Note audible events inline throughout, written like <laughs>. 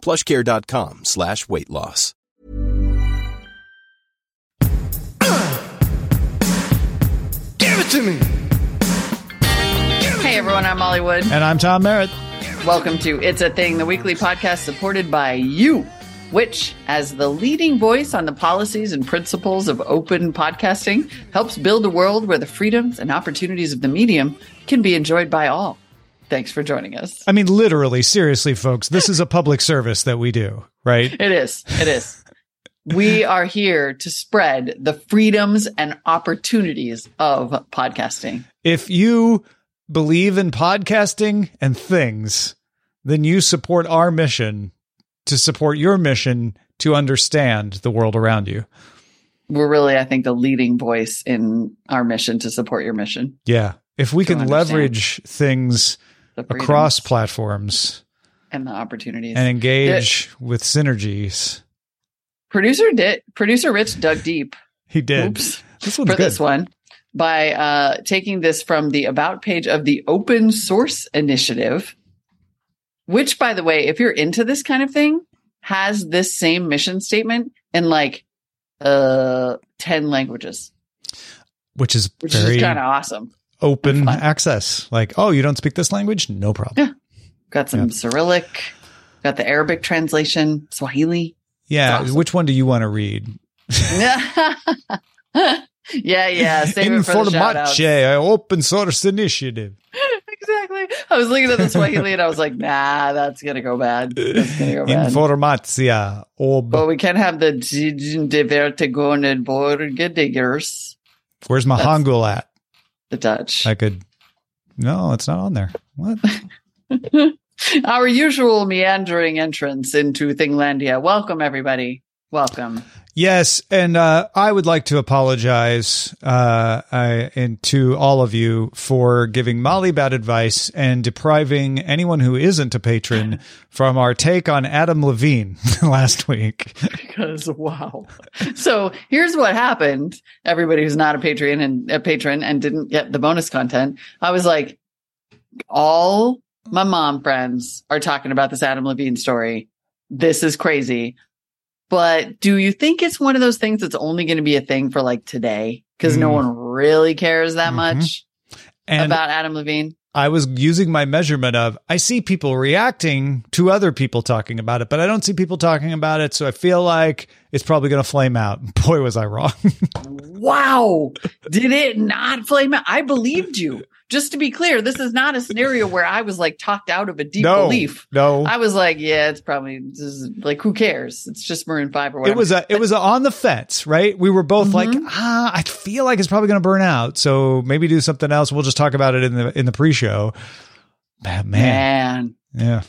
plushcare.com slash weight loss. Give it to me. Hey everyone, I'm Molly Wood. And I'm Tom Merritt. Welcome to It's a Thing, the weekly podcast supported by you, which, as the leading voice on the policies and principles of open podcasting, helps build a world where the freedoms and opportunities of the medium can be enjoyed by all. Thanks for joining us. I mean, literally, seriously, folks, this is a public service that we do, right? It is. It is. we are here to spread the freedoms and opportunities of podcasting. If you believe in podcasting and things, then you support our mission to support your mission to understand the world around you. We're really, I think, the leading voice in our mission to support your mission. Yeah. If we can understand. leverage things The across platforms and the opportunities. and engage with synergies, producer did producer Rich dug deep. <laughs> he did. Oops. This for good. this one by uh, taking this from the about page of the Open Source Initiative, which, by the way, if you're into this kind of thing, has this same mission statement in like uh 10 languages, which is which very is kind of awesome. Open access. Like, oh, you don't speak this language? No problem. Yeah. Got some Yeah. Cyrillic, got the Arabic translation, Swahili. Yeah. Awesome. Which one do you want to read? <laughs> yeah, yeah. Save it for the shout open source initiative. Exactly. I was looking at the Swahili and I was like, nah, that's gonna go bad. That's gonna go bad. Informatia. Ob. But we can have the de vertigone Borgediggers, Where's my Hangul at? The Dutch. I could. No, it's not on there. What? <laughs> Our usual meandering entrance into Thinglandia. Welcome, everybody. Welcome. Yes, and uh, I would like to apologize uh, I, and to all of you for giving Molly bad advice and depriving anyone who isn't a patron <laughs> from our take on Adam Levine <laughs> last week. Because wow. So here's what happened. Everybody who's not a patron and a patron and didn't get the bonus content, I was like, all my mom friends are talking about this Adam Levine story. This is crazy. But do you think it's one of those things that's only going to be a thing for like today? Because no Mm. one really cares that Mhm. much And about Adam Levine. I was using my measurement of I see people reacting to other people talking about it, but I don't see people talking about it. So I feel like it's probably going to flame out. <laughs> Boy, was I wrong. <laughs> Wow. Did it not flame out? I believed you. Just to be clear, this is not a scenario where I was like talked out of a deep no, belief. no. I was like, yeah, it's probably is, like, who cares? It's just Maroon Five or whatever. it was a, it was a on the fence, right? We were both like, Mhm. ah, I feel like it's probably going to burn out. So maybe do something else. We'll just talk about it in the, in the pre-show. But man, man. yeah.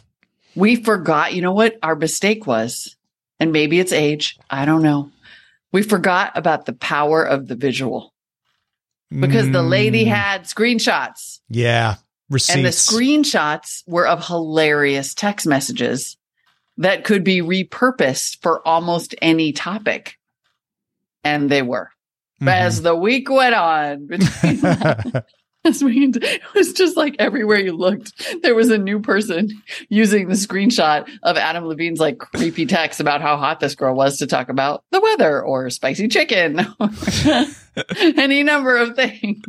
We forgot. You know what our mistake was, and maybe it's age. I don't know. We forgot about the power of the visual because the lady Mm, had screenshots. yeah, receipts. And the screenshots were of hilarious text messages that could be repurposed for almost any topic. And they were. Mhm. as the week went on, between <laughs> <laughs> it was just like everywhere you looked, there was a new person using the screenshot of Adam Levine's like creepy text about how hot this girl was to talk about the weather or spicy chicken or <laughs> any number of things.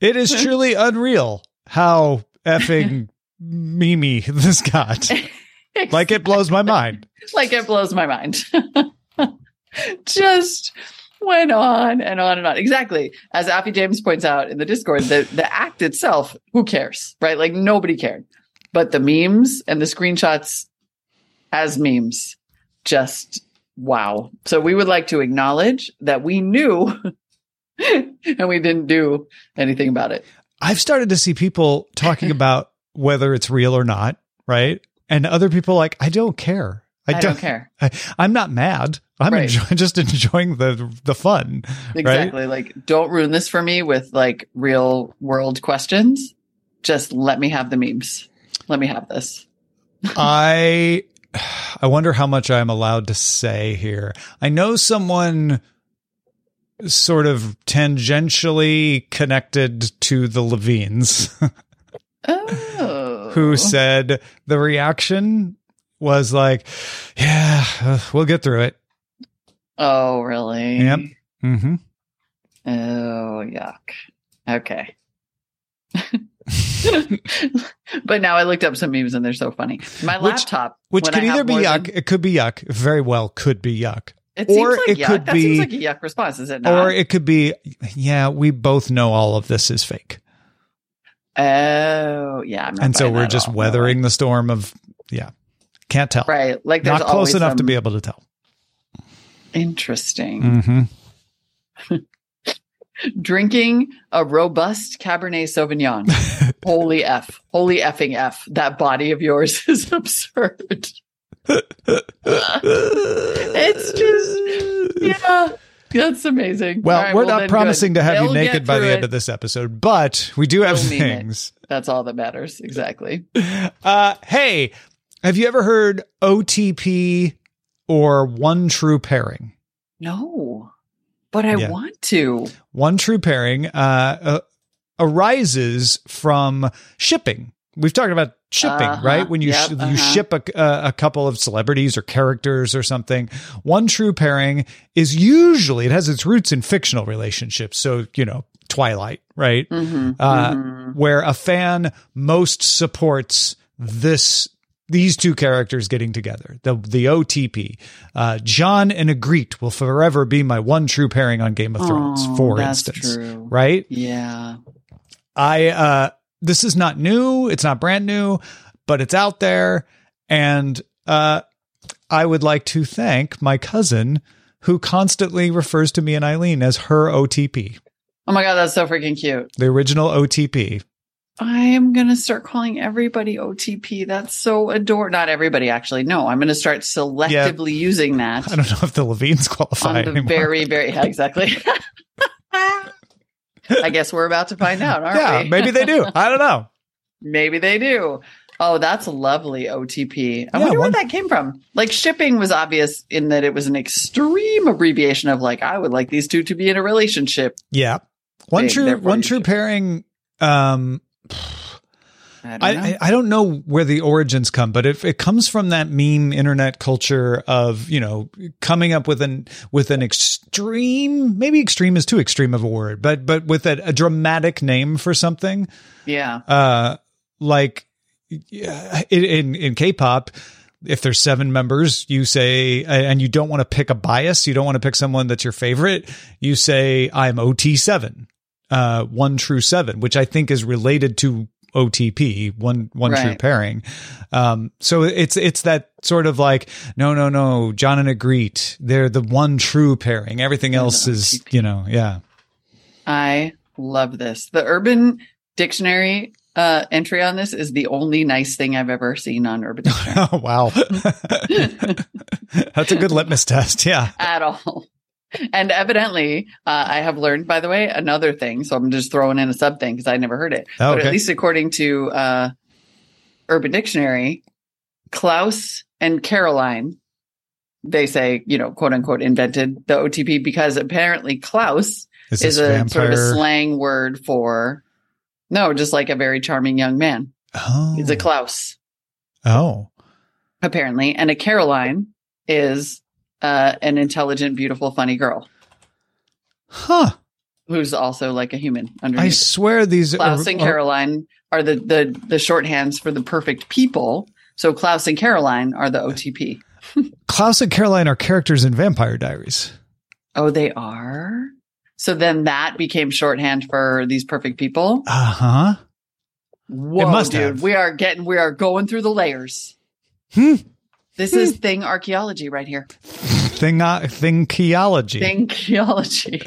it is truly unreal how effing Mimi this got. <laughs> Like it blows my mind. like it blows my mind. Just went on and on and on. Exactly. As Appy James points out in the Discord, the, the act itself, who cares? Right? Like nobody cared. But the memes and the screenshots as memes, just wow. So we would like to acknowledge that we knew <laughs> and we didn't do anything about it. I've started to see people talking about whether it's real or not, right? And other people like, I don't care. I don't care. I, I'm not mad. I'm Right. enjoying, <laughs> just enjoying the the fun. Exactly. Like, don't ruin this for me with like real world questions. Just let me have the memes. Let me have this. <laughs> I I wonder how much I'm allowed to say here. I know someone sort of tangentially connected to the Levines <laughs> Oh. who said the reaction was like, "Yeah, uh, we'll get through it." Oh, really? Yep. Mm-hmm. Oh, yuck. Okay. <laughs> but now I looked up some memes and they're so funny. My Which- laptop, Which could I either be yuck. than- it could be yuck. Very well, could be yuck. it or seems like it yuck. could that be- seems like a yuck response, is it not? Or it could be, yeah, we both know all of this is fake. oh, yeah. And so we're just all. No weathering the storm of, yeah, can't tell. right. Like there's Not close enough to be able to tell. Interesting. Mm-hmm. <laughs> Drinking a robust Cabernet Sauvignon. <laughs> Holy F. Holy effing F. That body of yours <laughs> is absurd. it's just, yeah. That's amazing. Well, right, we're well, not promising good. to have you They'll naked by the through end of this episode, but we do have They'll things. That's all that matters. Exactly. Uh, hey, have you ever heard OTP or one true pairing? No, but I Yeah. want to. One true pairing uh, uh, arises from shipping. We've talked about shipping, Uh-huh. right? When you Yep, sh- you uh-huh. ship a, a couple of celebrities or characters or something. One true pairing is usually it has its roots in fictional relationships. So you know, Twilight, right? Mhm, Uh, mhm. Where a fan most supports this these two characters getting together. The the OTP. Uh, Jon and Ygritte will forever be my one true pairing on Game of Thrones, Oh, for that's instance. true. Right? Yeah. I uh this is not new, it's not brand new, but it's out there and uh I would like to thank my cousin who constantly refers to me and Eileen as her OTP, Oh my God, that's so freaking cute. the original OTP. I am going to start calling everybody OTP. That's so adorable. Not everybody, actually. No, I'm going to start selectively using that I don't know if the Levines qualify on the anymore. very, very, yeah, exactly. <laughs> I guess we're about to find out, aren't yeah, we? maybe they do. I don't know. <laughs> Maybe they do. Oh, that's lovely OTP. I Yeah, wonder one- where that came from. Like shipping was obvious in that it was an extreme abbreviation of like, I would like these two to be in a relationship. Yeah. One They- true one true pairing um I don't I, know. I don't know where the origins come, but it it comes from that meme internet culture of you know coming up with an with an extreme maybe extreme is too extreme of a word, but but with a, a dramatic name for something yeah. uh like yeah, in in, in K-pop. If there's seven members, you say, and you don't want to pick a bias, you don't want to pick someone that's your favorite. You say, I'm OT7, uh, one true seven, which I think is related to OTP, one, one true pairing. Um, so it's, it's that sort of like, no, no, no, Jon and Ygritte, they're the one true pairing. Everything else is, you know, yeah. I love this. The Urban Dictionary uh, entry on this is the only nice thing I've ever seen on Urban <laughs> Dictionary Oh, wow. <laughs> <laughs> That's a good litmus test. Yeah. at all. And evidently, uh, I have learned, by the way, another thing. So I'm just throwing in a sub thing because I never heard it. Oh, But at least according to uh, Urban Dictionary, Klaus and Caroline, they say, you know, quote unquote, invented the OTP because apparently Klaus Is is a vampire? sort of a slang word for no, just like a very charming young man. oh. He's a Klaus, oh. apparently, and a Caroline is uh, an intelligent, beautiful, funny girl Huh. who's also like a human underneath. I swear these Klaus are, and Caroline are the the the shorthands for the perfect people. So Klaus and Caroline are the OTP. <laughs> Klaus and Caroline are characters in Vampire Diaries. Oh, they are. So then that became shorthand for these perfect people. Uh huh. Whoa, dude, have. we are getting we are going through the layers. Hmm. This is thing archaeology right here. Thing uh, thinkiology. Thinkiology.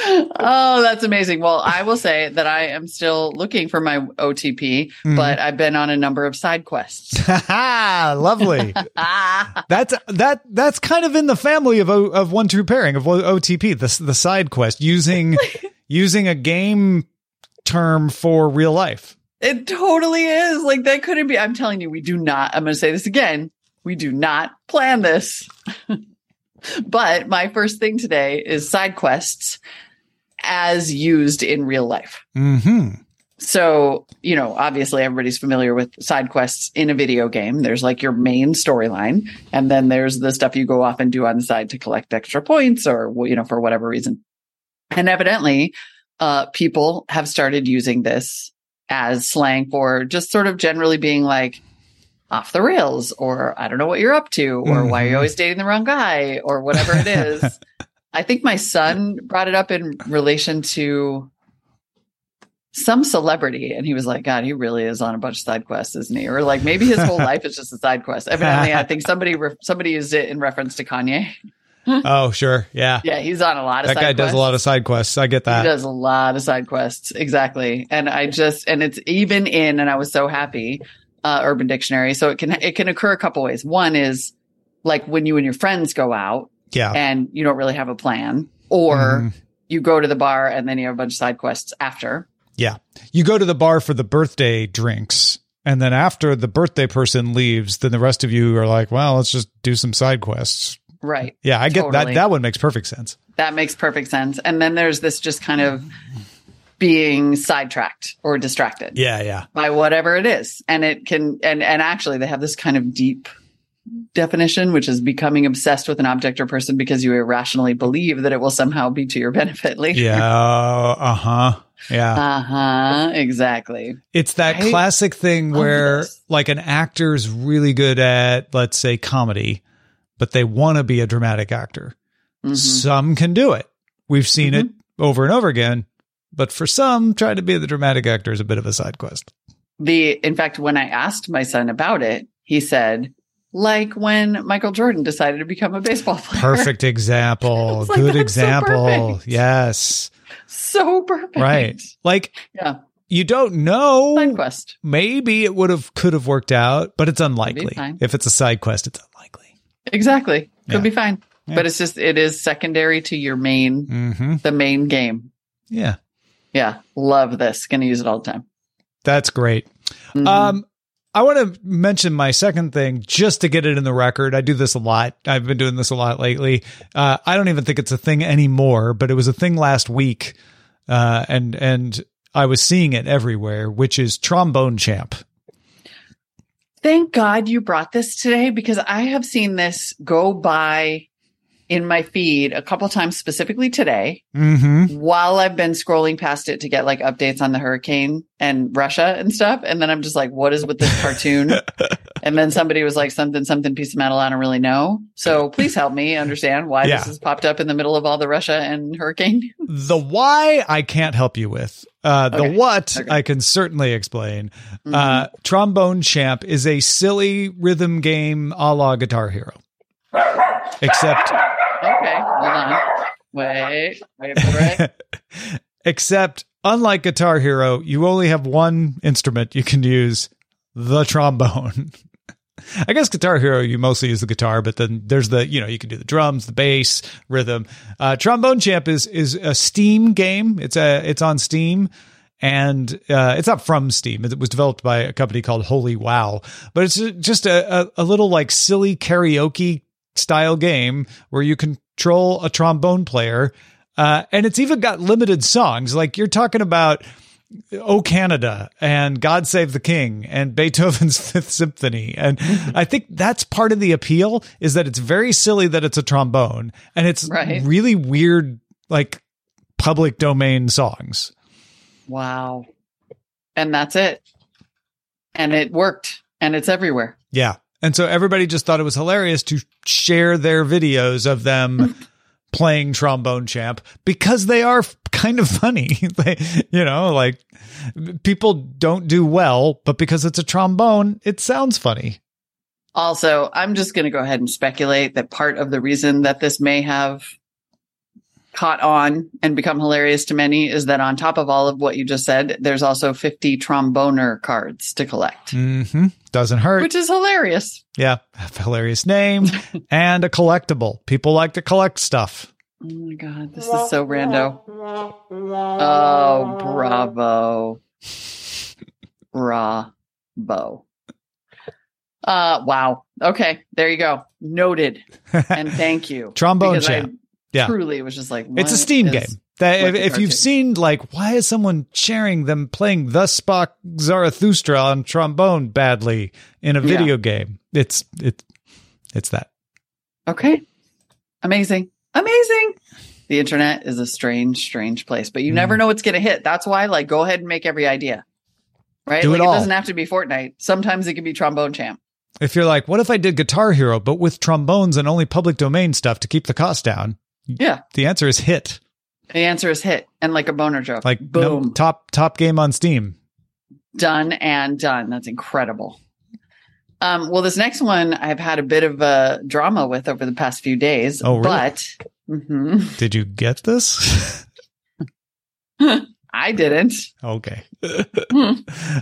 Oh, that's amazing. Well, I will say that I am still looking for my OTP, Mhm. but I've been on a number of side quests. <laughs> Lovely. <laughs> That's that that's kind of in the family of of one true pairing of OTP. The the side quest using <laughs> using a game term for real life. It totally is. Like that couldn't be. I'm telling you, we do not. I'm going to say this again. We do not plan this. <laughs> but my first thing today is side quests as used in real life. Hmm. So, you know, obviously everybody's familiar with side quests in a video game. There's like your main storyline, and then there's the stuff you go off and do on the side to collect extra points or, you know, for whatever reason. And evidently, uh, people have started using this as slang for just sort of generally being like off the rails, or I don't know what you're up to, or why are you mm-hmm. always dating the wrong guy, or whatever it is. <laughs> I think my son brought it up in relation to some celebrity and he was like god he really is on a bunch of side quests isn't he? Or like maybe his whole <laughs> life is just a side quest. Evidently i think somebody re- somebody used it in reference to kanye <laughs> Oh, sure. Yeah. yeah he's on a lot of side quests. that guy does a lot of side quests. I get that. he does a lot of side quests exactly and i just and it's even in and i was so happy uh urban dictionary so it can it can occur a couple ways one is like when you and your friends go out Yeah. and you don't really have a plan or Mhm. you go to the bar and then you have a bunch of side quests after Yeah. You go to the bar for the birthday drinks. And then after the birthday person leaves, then the rest of you are like, well, let's just do some side quests. Right Yeah, I get that. Totally. That one makes perfect sense. That makes perfect sense. And then there's this just kind of being sidetracked or distracted Yeah, yeah. by whatever it is. And it can, and, and actually they have this kind of deep definition, which is becoming obsessed with an object or person because you irrationally believe that it will somehow be to your <laughs> benefit later. Yeah. Uh huh. Yeah. Uh huh. Exactly. It's that Right? classic thing where like an actor's really good at, let's say, comedy, but they want to be a dramatic actor. Mhm. Some can do it. We've seen it over and over again. But for some, trying to be the dramatic actor is a bit of a side quest. The, in fact, when I asked my son about it, he said, like when Michael Jordan decided to become a baseball player. Perfect <laughs> example. Like, Good that's so example. yes. So perfect. Right. Like Yeah. you don't know. Side quest. Maybe it would have could have worked out, but it's unlikely. If it's a side quest, it's unlikely. Exactly. Could Yeah. be fine. Yeah. But it's just it is secondary to your main Mm-hmm. the main game. Yeah. Yeah. Love this. Gonna use it all the time. That's great. Mhm. Um, I want to mention my second thing just to get it in the record. I do this a lot. I've been doing this a lot lately. Uh, I don't even think it's a thing anymore, but it was a thing last week, uh, and and I was seeing it everywhere, which is trombone champ. Thank God you brought this today because I have seen this go by in my feed a couple times specifically today Mm-hmm. while I've been scrolling past it to get like updates on the hurricane and Russia and stuff. And then I'm just like, what is with this cartoon? <laughs> and then somebody was like, something, something piece of metal. I don't really know. So please help me understand why Yeah. this has popped up in the middle of all the Russia and hurricane. <laughs> The why I can't help you with. Uh, the Okay. what Okay. I can certainly explain. Mhm. Uh, Trombone Champ is a silly rhythm game a la Guitar Hero. Except okay, hold on. Wait, wait. <laughs> Except, unlike Guitar Hero, you only have one instrument you can use the trombone. <laughs> I guess Guitar Hero, you mostly use the guitar, but then there's the, you know, you can do the drums, the bass, rhythm. Uh, Trombone Champ is, is a Steam game. It's a, it's on Steam and, uh, it's not from Steam. It was developed by a company called Holy Wow, but it's just a, a, a little like silly karaoke style game where you control a trombone player. Uh, and it's even got limited songs. Like you're talking about Oh Canada and God Save the King and Beethoven's <laughs> Fifth Symphony. And I think that's part of the appeal is that it's very silly that it's a trombone and it's Right. really weird, like public domain songs. Wow. And that's it. And it worked. And it's everywhere. Yeah. And so everybody just thought it was hilarious to share their videos of them <laughs> playing trombone champ because they are kind of funny. <laughs> they, you know, like people don't do well, but because it's a trombone, it sounds funny. Also, I'm just going to go ahead and speculate that part of the reason that this may have caught on and become hilarious to many is that on top of all of what you just said, there's also 50 tromboner cards to collect, Mm-hmm. Doesn't hurt. which is hilarious. yeah. <laughs> Hilarious name and a collectible. People like to collect stuff. Oh my God, this is so rando. Oh, bravo. Bravo. Uh, wow. Okay, there you go. Noted. And thank you. <laughs> Trombone Because I champ. Yeah. Truly it was just like, It's a Steam game. That if, if you've seen like why is someone sharing them playing the Sprach Zarathustra on trombone badly in a Yeah. video game? It's it it's that. Okay. Amazing. Amazing. The internet is a strange, strange place, but you never Mm. know what's going to hit. That's why, like, go ahead and make every idea. Right? Do like, it all. doesn't have to be Fortnite. Sometimes it can be Trombone Champ. If you're like, what if I did Guitar Hero but with trombones and only public domain stuff to keep the cost down? Yeah. The answer is hit. The answer is hit and like a boner joke. Like no- boom, top top game on Steam. done and done. That's incredible. Um, well, this next one I've had a bit of a drama with over the past few days. Oh, really? But mhm, Did you get this? <laughs> I didn't. okay. Hmm.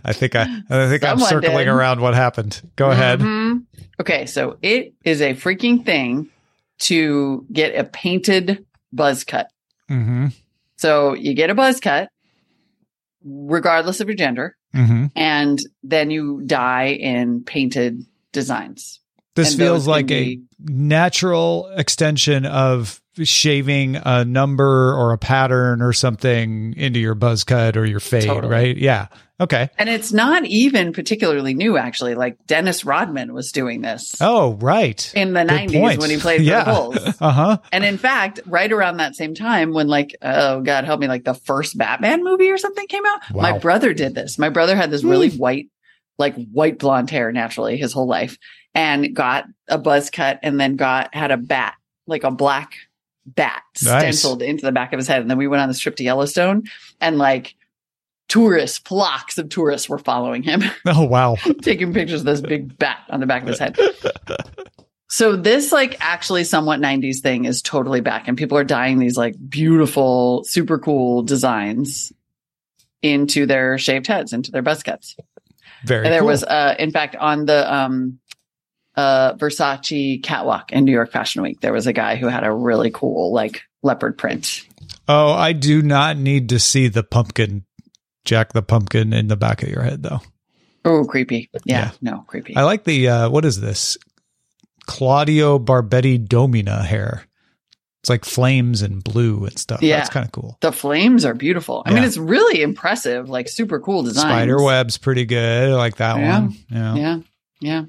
I think I I think I'm circling did. around what happened. Go ahead. Mhm. Okay, so it is a freaking thing to get a painted buzz cut. Mm-hmm. So you get a buzz cut, regardless of your gender, Mm-hmm. and then you dye in painted designs. This And feels like a natural extension of shaving a number or a pattern or something into your buzz cut or your fade, Totally. right? Yeah. Okay. And it's not even particularly new, actually. Like Dennis Rodman was doing this Oh, right. in the Good 90s point. when he played for yeah. the Bulls. <laughs> Uh huh. And in fact, right around that same time, when like, oh God, help me, like the first Batman movie or something came out, Wow. my brother did this. My brother had this really white, like white blonde hair naturally his whole life and got a buzz cut and then got, had a bat, like a black bat Nice. stenciled into the back of his head. And then we went on this trip to Yellowstone and like tourists, flocks of tourists were following him. <laughs> Oh, wow. taking pictures of this big bat on the back of his head. So this like actually somewhat 90s thing is totally back and people are dyeing these like beautiful, super cool designs into their shaved heads, into their buzz cuts. Very And there cool. was uh in fact on the um uh Versace catwalk in New York Fashion Week, there was a guy who had a really cool like leopard print. oh, I do not need to see the pumpkin, Jack the pumpkin in the back of your head, though. Oh, creepy. Yeah, Yeah. no, creepy. I like the, uh, what is this? Claudio Barbetti Domina hair. It's like flames and blue and stuff. Yeah. That's kind of cool. the flames are beautiful. I mean, it's really impressive, like super cool design. Spider web's pretty good. I like that Yeah. one. Yeah. Yeah. Yeah.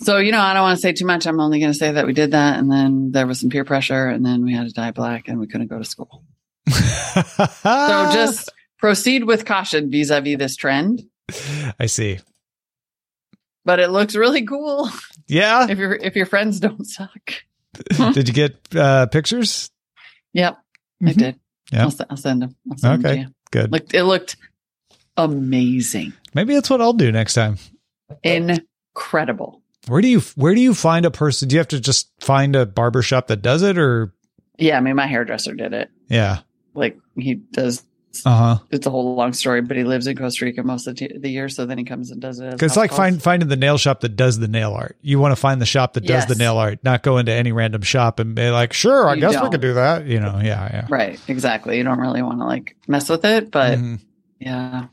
So, you know, I don't want to say too much. I'm only going to say that we did that. And then there was some peer pressure and then we had to dye black and we couldn't go to school. <laughs> So just proceed with caution vis a vis this trend. I see. But it looks really cool Yeah. if your if your friends don't suck. <laughs> Did you get uh, pictures? Yep, I Mhm. did. Yeah. I'll, I'll send them. I'll send them Okay. to you. Good. Looked, it looked amazing, Maybe that's what I'll do next time. incredible. Where do you where do you find a person? Do you have to just find a barbershop that does it or Yeah, I mean, my hairdresser did it. yeah. Like he does. Uh-huh. It's a whole long story, but he lives in Costa Rica most of the, year, so then he comes and does it. Cuz it's like find, finding the nail shop that does the nail art. You want to find the shop that does the nail art, not go into any random shop and be like, "Sure, I You guess we don't. could do that." You know, yeah, yeah. Right, exactly. You don't really want to like mess with it, but Mhm. yeah,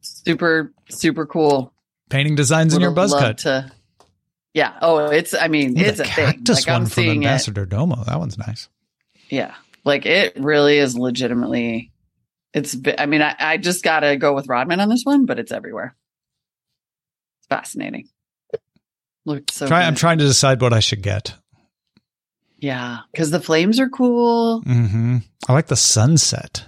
super super cool. Painting designs in your buzz cut. To, yeah. Oh, it's. I mean, Ooh, it's a thing. cactus Like I'm one from seeing it. Ambassador Domo. That one's nice. Yeah, like it really is legitimately. It's. I mean, I, I just got to go with Rodman on this one, but it's everywhere. It's fascinating. Looked so. Try, I'm trying to decide what I should get. Yeah, because the flames are cool. hmm I like the sunset.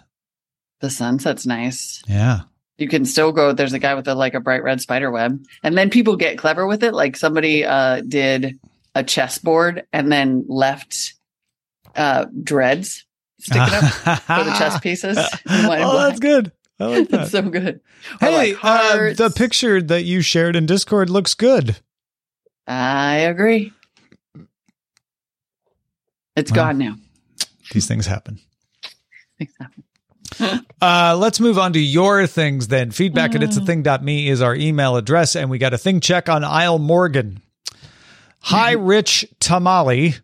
The sunset's nice. Yeah. you can still go there's a guy with a like a bright red spider web and then people get clever with it like somebody uh did a chessboard and then left uh dreads sticking up <laughs> for the chess pieces in <laughs> white and oh, that's good. I like <laughs> it's so good Or, hey, like, uh, the picture that you shared in Discord looks good. i agree it's Wow. gone now these things happen. Things happen. Uh, let's move on to your things then. Feedback at it's a thing.me is our email address, and we got a thing check on Isle Morgan. Hi, Rich Tamale.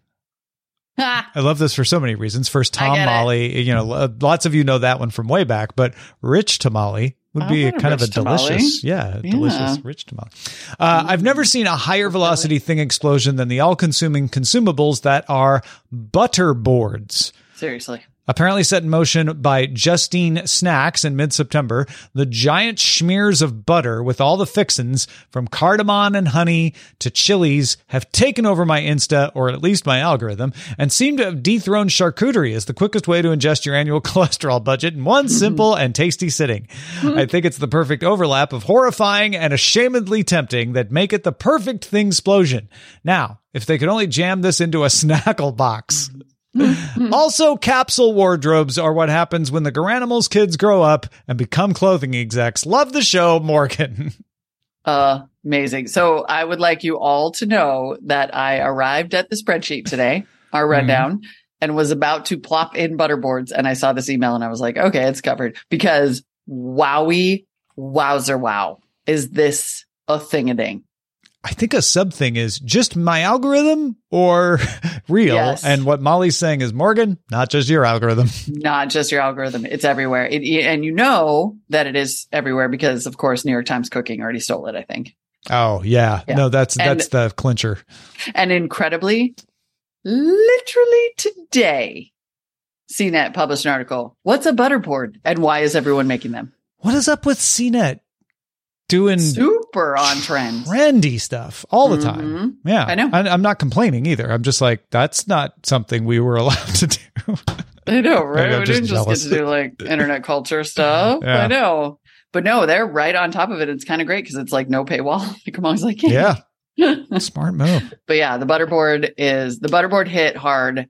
Ah, I love this for so many reasons. First, Tom. Molly, you know, lots of you know that one from way back, but Rich Tamale would be a kind of a tamale. delicious, yeah, Yeah. delicious rich tamale. Uh, I've never seen a higher velocity thing explosion than the all consuming consumables that are butter boards. seriously. Apparently set in motion by Justine Snacks in mid-September, the giant schmears of butter with all the fixins from cardamom and honey to chilies have taken over my Insta, or at least my algorithm, and seem to have dethroned charcuterie as the quickest way to ingest your annual <laughs> cholesterol budget in one <laughs> simple and tasty sitting. I <laughs> think it's the perfect overlap of horrifying and ashamedly tempting that make it the perfect thing explosion. Now, if they could only jam this into a snackle box. Also, capsule wardrobes are what happens when the Garanimals kids grow up and become clothing execs. Love the show, Morgan. Uh, <laughs> amazing. So I would like you all to know that I arrived at the spreadsheet today, our rundown, and was about to plop in butterboards. And I saw this email and I was like, okay, it's covered because wowie, wowzer, wow. Is this a thing a ding? I think a sub thing is just my algorithm or <laughs> real. Yes. And what Molly's saying is, Morgan, not just your algorithm. <laughs> Not just your algorithm. It's everywhere. It, and you know that it is everywhere because, of course, New York Times Cooking already stole it, I think. Oh, yeah. Yeah. No, that's And- that's the clincher. And incredibly, literally today, CNET published an article. What's a butterboard and why is everyone making them? What is up with CNET doing Super on trend. trendy stuff all the time? Mhm. Yeah. I know. I, I'm not complaining either. I'm just like, that's not something we were <laughs> allowed to do. <laughs> I know, right? We just didn't just get to do like <laughs> internet culture stuff. Yeah. I know. But no, they're right on top of it. It's kind of great because it's like no paywall. Like I'm always like, yeah. Smart move. But yeah, the butterboard is the butterboard hit hard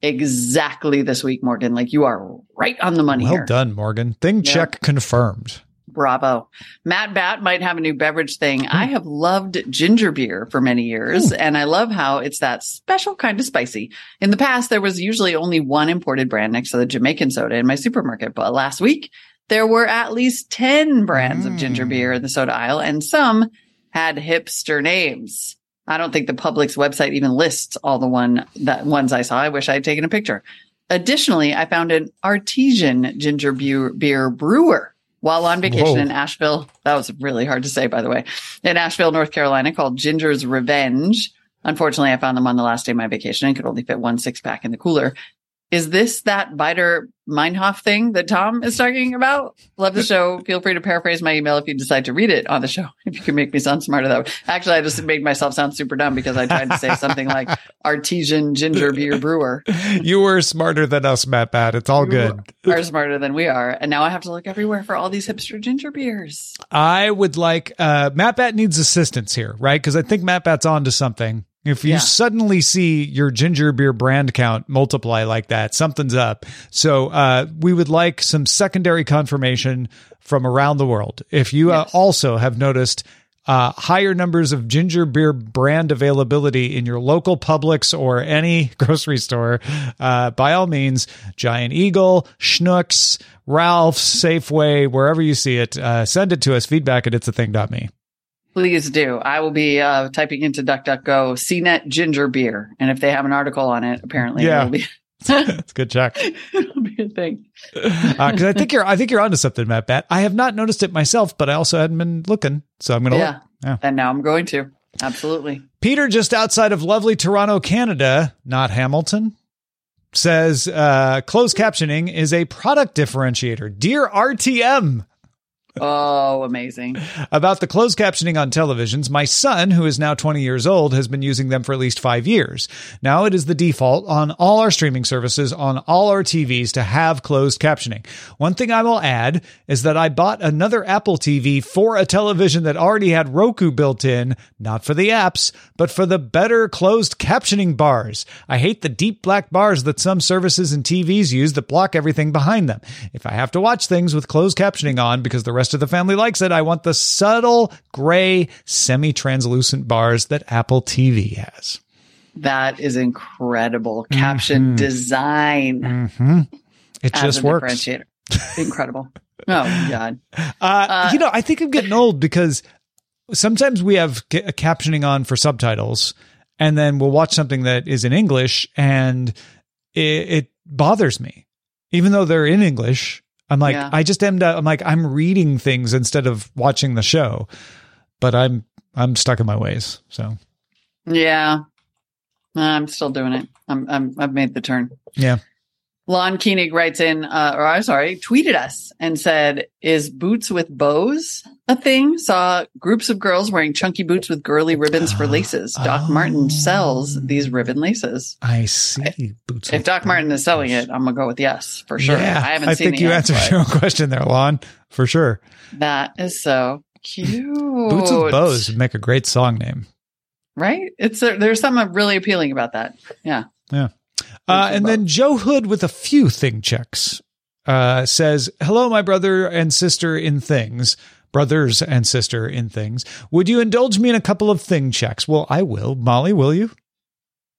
exactly this week, Morgan. Like you are right on the money Well here. done, Morgan. Thing Yeah. check confirmed. Bravo. Matt Bat might have a new beverage thing. I have loved ginger beer for many years, and I love how it's that special kind of spicy. In the past, there was usually only one imported brand next to the Jamaican soda in my supermarket, but last week there were at least 10 brands of ginger Mm. beer in the soda aisle, and some had hipster names. I don't think the Publix website even lists all the one that ones I saw. I wish I had taken a picture. Additionally, I found an artesian ginger beer, beer brewer while on vacation Whoa. in Asheville. That was really hard to say, by the way. In Asheville, North Carolina, called Ginger's Revenge. Unfortunately, I found them on the last day of my vacation and could only fit one six pack in the cooler. Is this that Biter Meinhof thing that Tom is talking about? Love the show. <laughs> Feel free to paraphrase my email if you decide to read it on the show. If you can make me sound smarter, that would. Actually, I just made myself sound super dumb because I tried to say something like artesian ginger beer brewer. <laughs> You were smarter than us, Matt Bat. It's all good. Are smarter than we are, and now I have to look everywhere for all these hipster ginger beers. I would like uh Matt Bat needs assistance here, right? Because I think Matt Bat's onto something. If you Yeah. suddenly see your ginger beer brand count multiply like that, something's up. So uh, we would like some secondary confirmation from around the world. If you uh, also have noticed uh, higher numbers of ginger beer brand availability in your local Publix or any <laughs> grocery store, uh, by all means, Giant Eagle, Schnucks, Ralph's, Safeway, wherever you see it, uh, send it to us. Feedback at it's a thing.me. Please do. I will be uh, typing into DuckDuckGo CNET ginger beer, and if they have an article on it, apparently Yeah. it'll be <laughs> <laughs> It's good check. <laughs> it'll be a thing. because I think you're I think you're onto something, Matt Bat. I have not noticed it myself, but I also hadn't been looking, so I'm gonna Yeah. look. Yeah. And now I'm going to absolutely. Peter, just outside of lovely Toronto, Canada, not Hamilton, says uh, closed captioning is a product differentiator. Dear RTM, Oh, amazing! about the closed captioning on televisions, my son, who is now 20 years old, has been using them for at least five years. Now it is the default on all our streaming services, on all our TVs to have closed captioning. One thing I will add is that I bought another Apple TV for a television that already had Roku built in, not for the apps, but for the better closed captioning bars. I hate the deep black bars that some services and TVs use that block everything behind them. If I have to watch things with closed captioning on because the rest of the family likes it, I want the subtle gray semi-translucent bars that Apple TV has. That is incredible. Caption Mhm. design hmm It just works. Incredible. Oh God. Uh, Uh, you know, I think I'm getting <laughs> old because sometimes we have ca- captioning on for subtitles, and then we'll watch something that is in English, and it, it bothers me, even though they're in English. I'm like, Yeah. I just end up, uh, I'm like, I'm reading things instead of watching the show, but I'm I'm stuck in my ways. So Yeah. I'm still doing it. I'm, I'm I've made the turn. yeah, Lon Koenig writes in, uh, or I'm sorry, tweeted us and said, "Is boots with bows a thing?" Saw groups of girls wearing chunky boots with girly ribbons for laces. Doc Oh. Martin sells these ribbon laces. I see. Boots If Doc Martin is selling it, I'm gonna go with yes for sure. Yeah, I haven't I seen think you answered your own question there, Lon, for sure. That is so cute. Boots with bows would make a great song name. right? It's there's something really appealing about that. Yeah. Yeah. Uh, Boots and then Joe Hood with a few thing checks uh, says, "Hello, my brother and sister in things." Brothers and sister in things. Would you indulge me in a couple of thing checks? Well, I will. Molly, will you?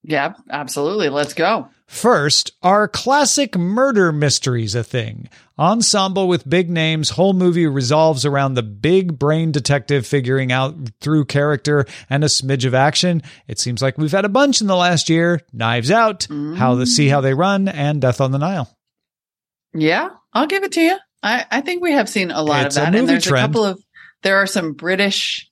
Yeah, absolutely. Let's go. First, are classic murder mysteries a thing? Ensemble with big names, whole movie resolves around the big brain detective figuring out through character and a smidge of action. It seems like we've had a bunch in the last year. Knives Out, How the See How They Run, and Death on the Nile. Yeah, I'll give it to you. I, I think we have seen a lot It's of that. and there's trend. a couple of there are some British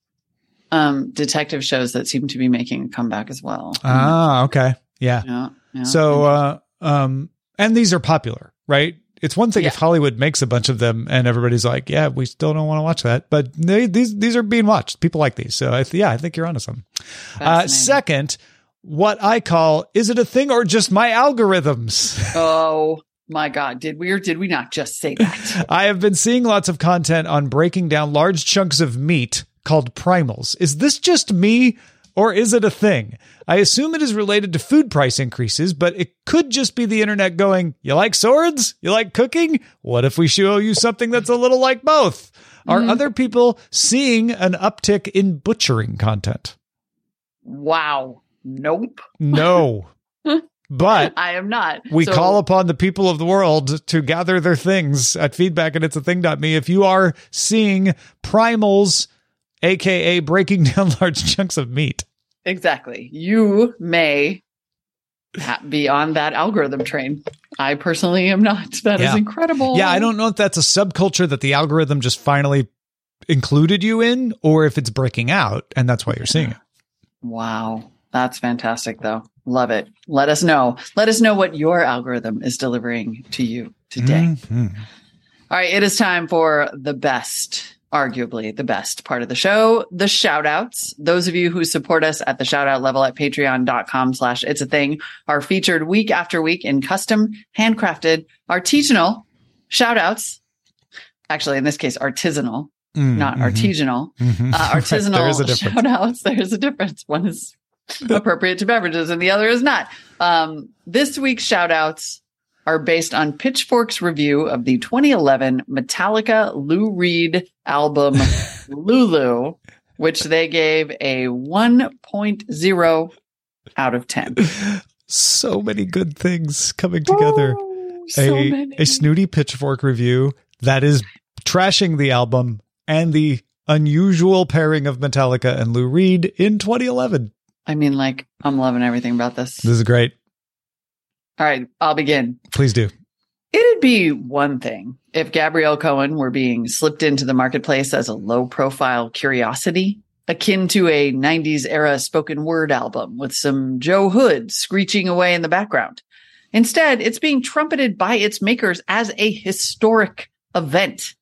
um detective shows that seem to be making a comeback as well. Ah, okay. Yeah. yeah, yeah. So, uh, um, and these are popular, right? It's one thing if Hollywood makes a bunch of them and everybody's like, yeah, we still don't want to watch that, but they, these, these are being watched. People like these. So I th- yeah, I think you're onto something. Uh, second, what I call, is it a thing or just my algorithms? <laughs> Oh my god, did we or did we not just say that? <laughs> I have been seeing lots of content on breaking down large chunks of meat called primals. Is this just me or is it a thing? I assume it is related to food price increases, but it could just be the internet going, You like swords? You like cooking? What if we show you something that's a little like both? Are mm-hmm. other people seeing an uptick in butchering content? wow. Nope. No. <laughs> but I am not. we So- call upon the people of the world to gather their things at feedback and it's a thing.me. If you are seeing primals, aka breaking <laughs> down large chunks of meat. Exactly. You may be on that algorithm train. I personally am not. <laughs> That is Yeah. incredible. Yeah, I don't know if that's a subculture that the algorithm just finally included you in or if it's breaking out and that's why you're seeing it. Wow. That's fantastic, though. Love it. Let us know. Let us know what your algorithm is delivering to you today. Mhm. All right. It is time for the best, arguably the best part of the show, the shout outs. Those of you who support us at the shout out level at patreon.com slash it's a thing are featured week after week in custom, handcrafted, artisanal shout outs. Actually, in this case, artisanal, Mm, not mhm, artisanal. mhm. uh, <laughs> artisanal shout outs. There's a difference. One is appropriate to beverages and the other is not. Um, this week's shout outs are based on Pitchfork's review of the 2011 Metallica Lou Reed album <laughs> Lulu, which they gave a 1.0 out of 10. So many good things coming together. Ooh, so a, many. a snooty pitchfork review that is trashing the album and the unusual pairing of Metallica and Lou Reed in 2011. I mean, like, I'm loving everything about this. This is great. All right, I'll begin. Please do. It'd be one thing if Gabrielle Cohen were being slipped into the marketplace as a low profile curiosity, akin to a 90s era spoken word album with some Joe Hood screeching away in the background. Instead, it's being trumpeted by its makers as a historic event.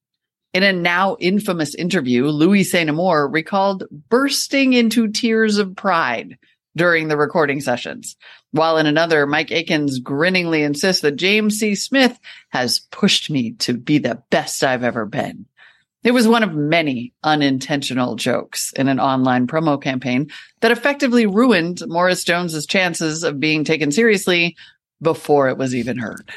In a now infamous interview, Louis Saint Amour recalled bursting into tears of pride during the recording sessions. While in another, Mike Akins grinningly insists that James C. Smith has pushed me to be the best I've ever been. It was one of many unintentional jokes in an online promo campaign that effectively ruined Morris Jones's chances of being taken seriously before it was even heard.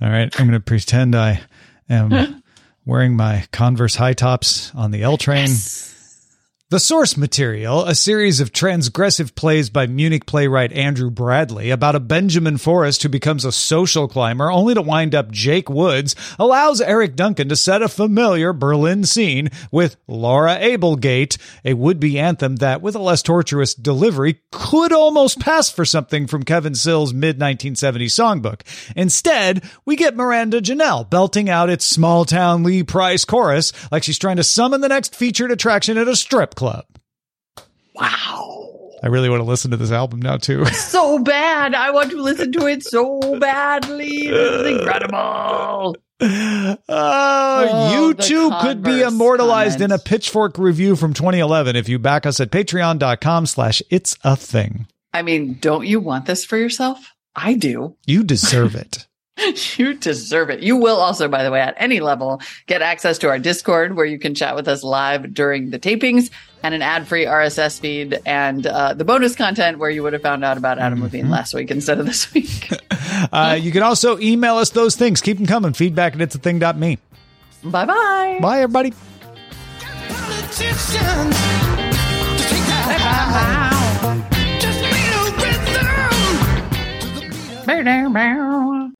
All right. I'm going to pretend I am wearing my Converse high tops on the L train. The source material, a series of transgressive plays by Munich playwright Andrew Bradley about a Benjamin Forrest who becomes a social climber only to wind up Jake Woods, allows Eric Duncan to set a familiar Berlin scene with Laura Abelgate, a would-be anthem that, with a less torturous delivery, could almost pass for something from Kevin Sill's mid-1970s songbook. Instead, we get Miranda Janelle belting out its small-town Lee Price chorus like she's trying to summon the next featured attraction at a strip club. Wow. I really want to listen to this album now too. So bad. I want to listen to it so badly. This is incredible. Uh, Oh, you too could be immortalized in a pitchfork review from 2011 if you back us at patreon.com slash it's a thing. I mean, don't you want this for yourself? I do. You deserve it. <laughs> You deserve it. You will also, by the way, at any level, get access to our Discord where you can chat with us live during the tapings and an ad free RSS feed and uh, the bonus content where you would have found out about Adam Levine last week instead of this week. <laughs> Uh, you can also email us those things. Keep them coming. Feedback at it's a thing.me. bye bye. Bye, everybody. Politicians to